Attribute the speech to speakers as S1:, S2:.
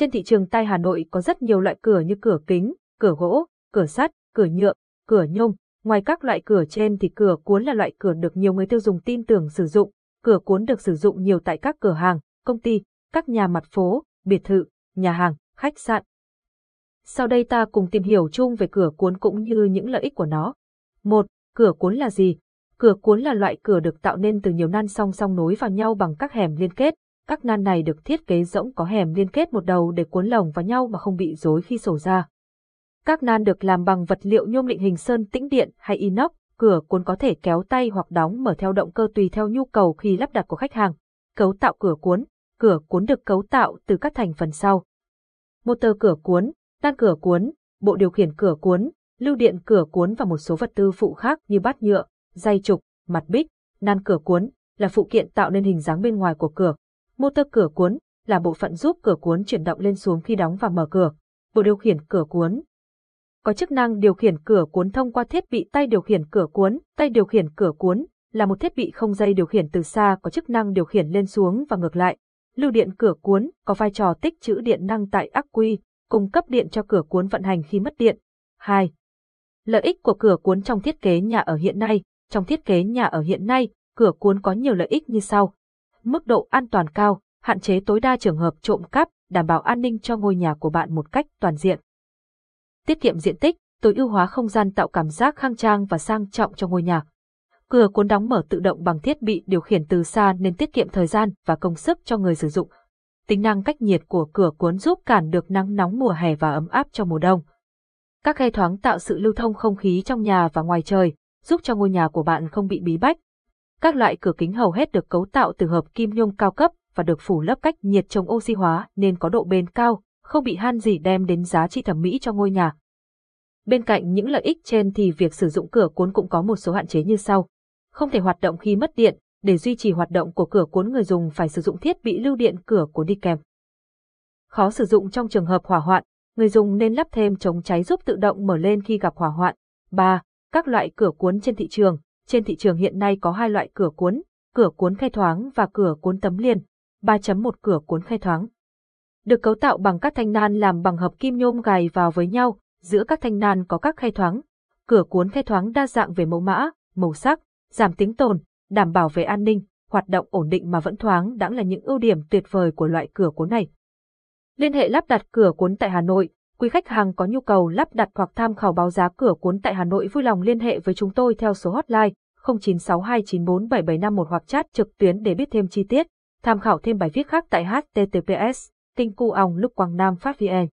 S1: Trên thị trường tay Hà Nội có rất nhiều loại cửa như cửa kính, cửa gỗ, cửa sắt, cửa nhựa, cửa nhôm. Ngoài các loại cửa trên thì cửa cuốn là loại cửa được nhiều người tiêu dùng tin tưởng sử dụng. Cửa cuốn được sử dụng nhiều tại các cửa hàng, công ty, các nhà mặt phố, biệt thự, nhà hàng, khách sạn. Sau đây ta cùng tìm hiểu chung về cửa cuốn cũng như những lợi ích của nó. 1. Cửa cuốn là gì? Cửa cuốn là loại cửa được tạo nên từ nhiều nan song song nối vào nhau bằng các hẻm liên kết. Các nan này được thiết kế rỗng có hẻm liên kết một đầu để cuốn lồng vào nhau mà không bị rối khi sổ ra. Các nan được làm bằng vật liệu nhôm định hình sơn tĩnh điện hay inox, cửa cuốn có thể kéo tay hoặc đóng mở theo động cơ tùy theo nhu cầu khi lắp đặt của khách hàng. Cấu tạo cửa cuốn Cửa cuốn được cấu tạo từ các thành phần sau. Motor cửa cuốn, đan cửa cuốn, bộ điều khiển cửa cuốn, lưu điện cửa cuốn và một số vật tư phụ khác như bát nhựa, dây trục, mặt bích, nan cửa cuốn là phụ kiện tạo nên hình dáng bên ngoài của cửa. Motor cửa cuốn là bộ phận giúp cửa cuốn chuyển động lên xuống khi đóng và mở cửa. Bộ điều khiển cửa cuốn có chức năng điều khiển cửa cuốn thông qua thiết bị tay điều khiển cửa cuốn. Tay điều khiển cửa cuốn là một thiết bị không dây điều khiển từ xa có chức năng điều khiển lên xuống và ngược lại. Lưu điện cửa cuốn có vai trò tích trữ điện năng tại ắc quy, cung cấp điện cho cửa cuốn vận hành khi mất điện. 2. Lợi ích của cửa cuốn trong thiết kế nhà ở hiện nay Trong thiết kế nhà ở hiện nay, cửa cuốn có nhiều lợi ích như sau. Mức độ an toàn cao, hạn chế tối đa trường hợp trộm cắp, đảm bảo an ninh cho ngôi nhà của bạn một cách toàn diện. Tiết kiệm diện tích, tối ưu hóa không gian tạo cảm giác khang trang và sang trọng cho ngôi nhà. Cửa cuốn đóng mở tự động bằng thiết bị điều khiển từ xa nên tiết kiệm thời gian và công sức cho người sử dụng. Tính năng cách nhiệt của cửa cuốn giúp cản được nắng nóng mùa hè và ấm áp cho mùa đông. Các khe thoáng tạo sự lưu thông không khí trong nhà và ngoài trời, giúp cho ngôi nhà của bạn không bị bí bách. Các loại cửa kính hầu hết được cấu tạo từ hợp kim nhôm cao cấp và được phủ lớp cách nhiệt chống oxy hóa nên có độ bền cao, không bị han gì đem đến giá trị thẩm mỹ cho ngôi nhà. Bên cạnh những lợi ích trên thì việc sử dụng cửa cuốn cũng có một số hạn chế như sau. Không thể hoạt động khi mất điện, để duy trì hoạt động của cửa cuốn người dùng phải sử dụng thiết bị lưu điện cửa cuốn đi kèm. Khó sử dụng trong trường hợp hỏa hoạn, người dùng nên lắp thêm chống cháy giúp tự động mở lên khi gặp hỏa hoạn. 3. Các loại cửa cuốn trên thị trường. Trên thị trường hiện nay có hai loại cửa cuốn, cửa cuốn khe thoáng và cửa cuốn tấm liền. 3.1 cửa cuốn khe thoáng. Được cấu tạo bằng các thanh nan làm bằng hợp kim nhôm gài vào với nhau, giữa các thanh nan có các khe thoáng. Cửa cuốn khe thoáng đa dạng về mẫu mã, màu sắc, giảm tiếng tồn, đảm bảo về an ninh, hoạt động ổn định mà vẫn thoáng đãng là những ưu điểm tuyệt vời của loại cửa cuốn này. Liên hệ lắp đặt cửa cuốn tại Hà Nội, quý khách hàng có nhu cầu lắp đặt hoặc tham khảo báo giá cửa cuốn tại Hà Nội vui lòng liên hệ với chúng tôi theo số hotline 0962947751 hoặc chat trực tuyến để biết thêm chi tiết, tham khảo thêm bài viết khác tại https tinh cu ong lúc quang nam phát vn.